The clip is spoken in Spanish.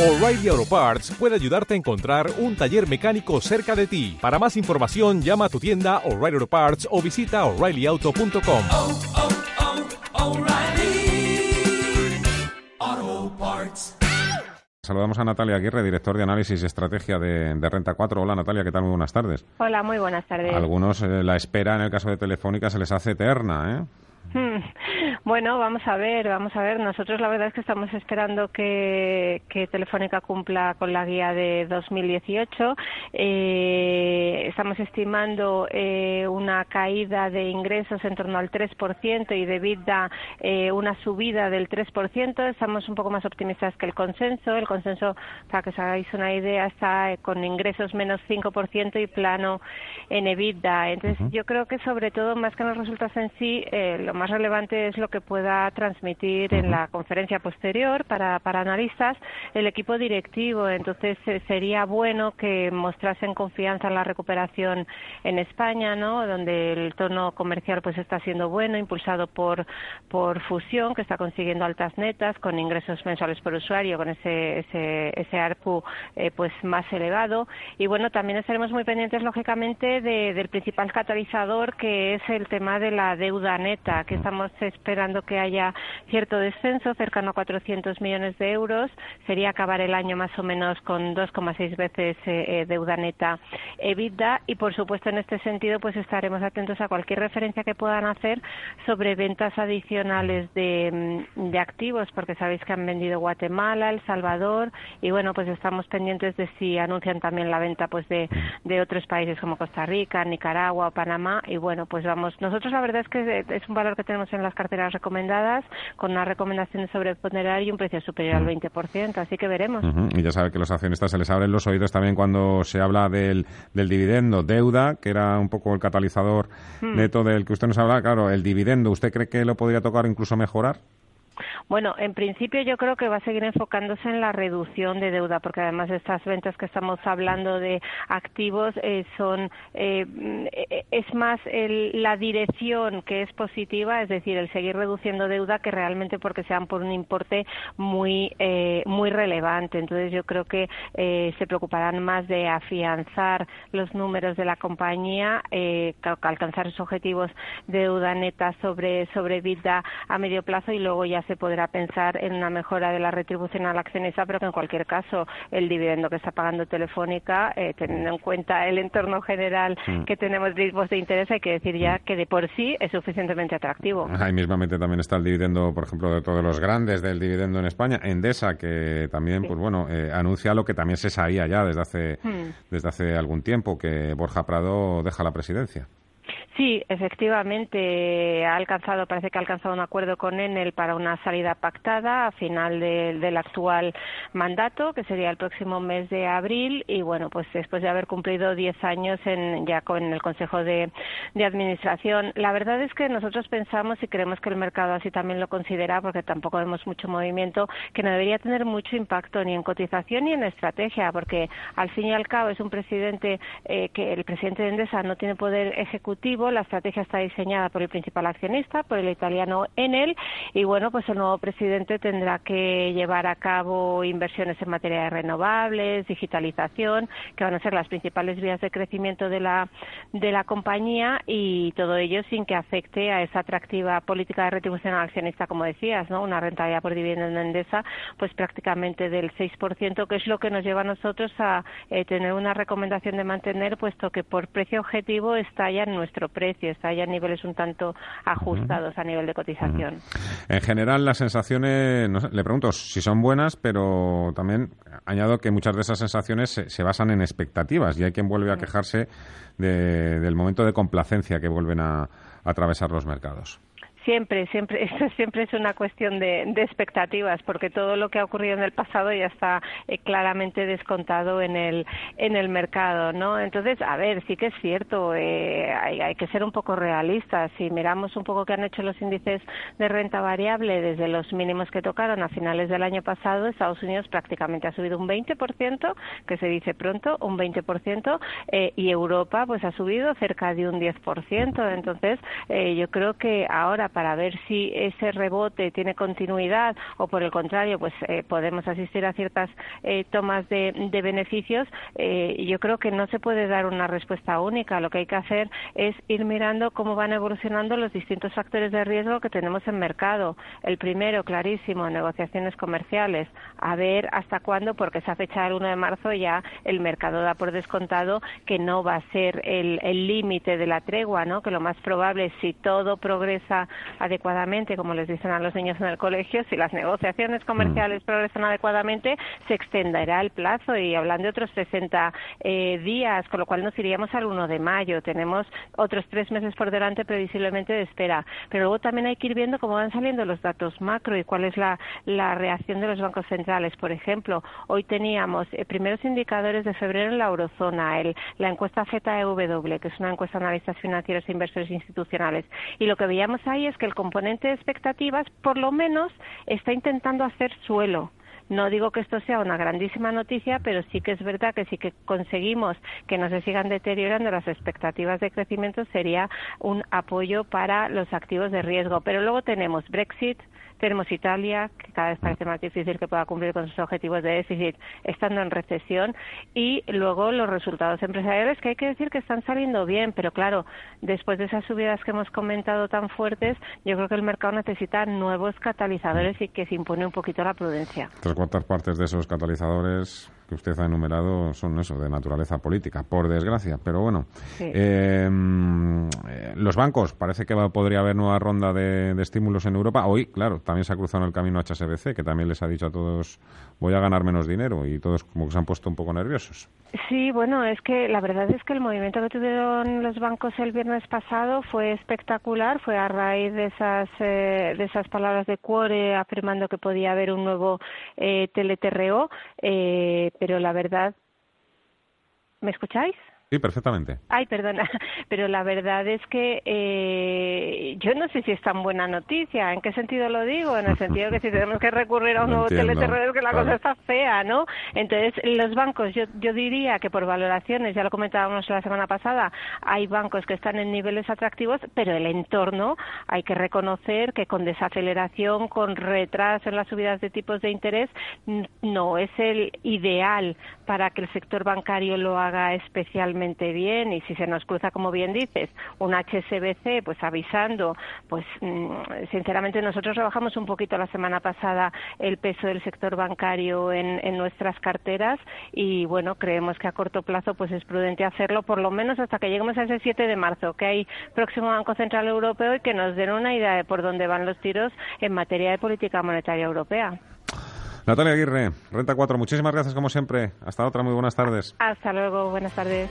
O'Reilly Auto Parts puede ayudarte a encontrar un taller mecánico cerca de ti. Para más información, llama a tu tienda O'Reilly Auto Parts o visita oreillyauto.com. oh, oh, Parts. Saludamos a Natalia Aguirre, director de análisis y estrategia de, de Renta 4. Hola Natalia, ¿qué tal? Muy buenas tardes. Hola, muy buenas tardes. Algunos eh, la espera en el caso de Telefónica se les hace eterna, ¿eh? Bueno, vamos a ver, vamos a ver. Nosotros la verdad es que estamos esperando que, que Telefónica cumpla con la guía de 2018. Eh, estamos estimando eh, una caída de ingresos en torno al 3% y de vida eh, una subida del 3%. Estamos un poco más optimistas que el consenso. El consenso, para que os hagáis una idea, está con ingresos menos 5% y plano en EBITDA. Entonces, yo creo que sobre todo, más que en los resultados en sí, eh, lo más relevante es lo que pueda transmitir en la conferencia posterior para, para analistas el equipo directivo. Entonces eh, sería bueno que mostrasen confianza en la recuperación en España, ¿no? Donde el tono comercial pues está siendo bueno, impulsado por por fusión que está consiguiendo altas netas con ingresos mensuales por usuario, con ese ese, ese ARPU eh, pues más elevado. Y bueno, también estaremos muy pendientes lógicamente de, del principal catalizador que es el tema de la deuda neta que estamos esperando que haya cierto descenso, cercano a 400 millones de euros. Sería acabar el año más o menos con 2,6 veces eh, eh, deuda neta EBITDA. Y, por supuesto, en este sentido, pues estaremos atentos a cualquier referencia que puedan hacer sobre ventas adicionales de, mm, de activos, porque sabéis que han vendido Guatemala, El Salvador, y bueno, pues estamos pendientes de si anuncian también la venta pues de, de otros países como Costa Rica, Nicaragua o Panamá. Y bueno, pues vamos, nosotros la verdad es que es un valor que tenemos en las carteras recomendadas con una recomendación de sobreponderar y un precio superior al 20%, así que veremos. Y ya sabe que los accionistas se les abren los oídos también cuando se habla del, del dividendo. Deuda, que era un poco el catalizador neto del que usted nos habla. Claro, el dividendo, ¿usted cree que lo podría tocar incluso mejorar? Bueno, en principio yo creo que va a seguir enfocándose en la reducción de deuda, porque además de estas ventas que estamos hablando de activos eh, son eh, eh, es más el- la dirección que es positiva, es decir, el seguir reduciendo deuda que realmente porque sean por un importe muy eh, muy relevante. Entonces yo creo que eh, se preocuparán más de afianzar los números de la compañía, eh, ca- alcanzar sus objetivos de deuda neta sobre sobre EBITDA a medio plazo y luego ya se podrá pensar en una mejora de la retribución al accionista, pero que en cualquier caso el dividendo que está pagando Telefónica, eh, teniendo en cuenta el entorno general que tenemos de tipos de interés, hay que decir ya que de por sí es suficientemente atractivo. Ahí mismamente también está el dividendo, por ejemplo, de todos los grandes del dividendo en España. Endesa, que también, pues bueno, eh, anuncia lo que también se sabía ya desde hace, desde hace algún tiempo, que Borja Prado deja la presidencia. Sí, efectivamente ha alcanzado, parece que ha alcanzado un acuerdo con Enel para una salida pactada a final de- del actual mandato, que sería el próximo mes de abril, y bueno, pues después de haber cumplido 10 años en, ya con el Consejo de, de Administración. La verdad es que nosotros pensamos y creemos que el mercado así también lo considera, porque tampoco vemos mucho movimiento, que no debería tener mucho impacto ni en cotización ni en estrategia, porque al fin y al cabo es un presidente eh, que el presidente de Endesa no tiene poder ejecutivo, la estrategia está diseñada por el principal accionista, por el italiano Enel, y bueno, pues el nuevo presidente tendrá que llevar a cabo inversiones en materia de renovables, digitalización, que van a ser las principales vías de crecimiento de la de la compañía y todo ello sin que afecte a esa atractiva política de retribución al accionista, como decías, ¿no? Una rentabilidad por dividendo en pues prácticamente del 6%, que es lo que nos lleva a nosotros a eh, tener una recomendación de mantener, puesto que por precio objetivo está ya en nuestro precio, está ya en niveles un tanto ajustados a nivel de cotización. En general, las sensaciones, no sé, le pregunto si son buenas, pero también añado que muchas de esas sensaciones se, se basan en expectativas y hay quien vuelve a quejarse de- del momento de complacencia que vuelven a, a atravesar los mercados. Siempre, siempre, esto siempre es una cuestión de, de expectativas, porque todo lo que ha ocurrido en el pasado ya está eh, claramente descontado en el en el mercado, ¿no? Entonces, a ver, sí que es cierto, eh, hay, hay que ser un poco realistas. Si miramos un poco qué han hecho los índices de renta variable desde los mínimos que tocaron a finales del año pasado, Estados Unidos prácticamente ha subido un 20%, que se dice pronto, un 20%, eh, y Europa pues ha subido cerca de un 10%. Entonces, eh, yo creo que ahora para ver si ese rebote tiene continuidad o por el contrario pues eh, podemos asistir a ciertas eh, tomas de, beneficios eh, yo creo que no se puede dar una respuesta única. Lo que hay que hacer es ir mirando cómo van evolucionando los distintos factores de riesgo que tenemos en mercado. El primero clarísimo negociaciones comerciales. A ver hasta cuándo porque esa fecha del 1 de marzo ya el mercado da por descontado que no va a ser el límite de la tregua no que lo más probable si todo progresa adecuadamente como les dicen a los niños en el colegio si las negociaciones comerciales mm. progresan adecuadamente, se extenderá el plazo y hablan de otros 60 eh, días, con lo cual nos iríamos al 1 de mayo. Tenemos otros tres meses por delante previsiblemente de espera. Pero luego también hay que ir viendo cómo van saliendo los datos macro y cuál es la, reacción de los bancos centrales. Por ejemplo, hoy teníamos eh, primeros indicadores de febrero en la eurozona, el, la encuesta ZEW, que es una encuesta de analistas financieros e inversores institucionales. Y lo que veíamos ahí es que el componente de expectativas, por lo menos, está intentando hacer suelo. No digo que esto sea una grandísima noticia, pero sí que es verdad que si que conseguimos que no se sigan deteriorando las expectativas de crecimiento sería un apoyo para los activos de riesgo. Pero luego tenemos Brexit, tenemos Italia, que cada vez parece más difícil que pueda cumplir con sus objetivos de déficit estando en recesión, y luego los resultados empresariales, que hay que decir que están saliendo bien, pero claro, después de esas subidas que hemos comentado tan fuertes, yo creo que el mercado necesita nuevos catalizadores y que se impone un poquito la prudencia. Tres cuartas partes de esos catalizadores que usted ha enumerado son eso, de naturaleza política, por desgracia. Pero bueno, em, eh, los bancos, parece que podría haber nueva ronda de, estímulos en Europa. Hoy, claro, también se ha cruzado el camino HSBC, que también les ha dicho a todos, voy a ganar menos dinero, y todos como que se han puesto un poco nerviosos. Sí, bueno, es que la verdad es que el movimiento que tuvieron los bancos el viernes pasado fue espectacular, fue a raíz de esas, eh, de esas palabras de Cuore afirmando que podía haber un nuevo eh, teleterreo. Eh, pero la verdad, ¿me escucháis? Sí, perfectamente. Ay, perdona, pero la verdad es que eh, yo no sé si es tan buena noticia. ¿En qué sentido lo digo? En el sentido que si tenemos que recurrir a un nuevo teleterror, que la cosa está fea, ¿no? Entonces, los bancos, yo, yo diría que por valoraciones, ya lo comentábamos la semana pasada, hay bancos que están en niveles atractivos, pero el entorno hay que reconocer que con desaceleración, con retraso en las subidas de tipos de interés, no es el ideal para que el sector bancario lo haga especialmente bien y si se nos cruza, como bien dices, un HSBC, pues avisando, pues mm, sinceramente nosotros rebajamos un poquito la semana pasada el peso del sector bancario en, en nuestras carteras y bueno, creemos que a corto plazo pues es prudente hacerlo por lo menos hasta que lleguemos a ese 7 de marzo, que hay próximo Banco Central Europeo y que nos den una idea de por dónde van los tiros en materia de política monetaria europea. Natalia Aguirre, Renta 4, muchísimas gracias como siempre. Hasta otra, muy buenas tardes. Hasta luego, buenas tardes.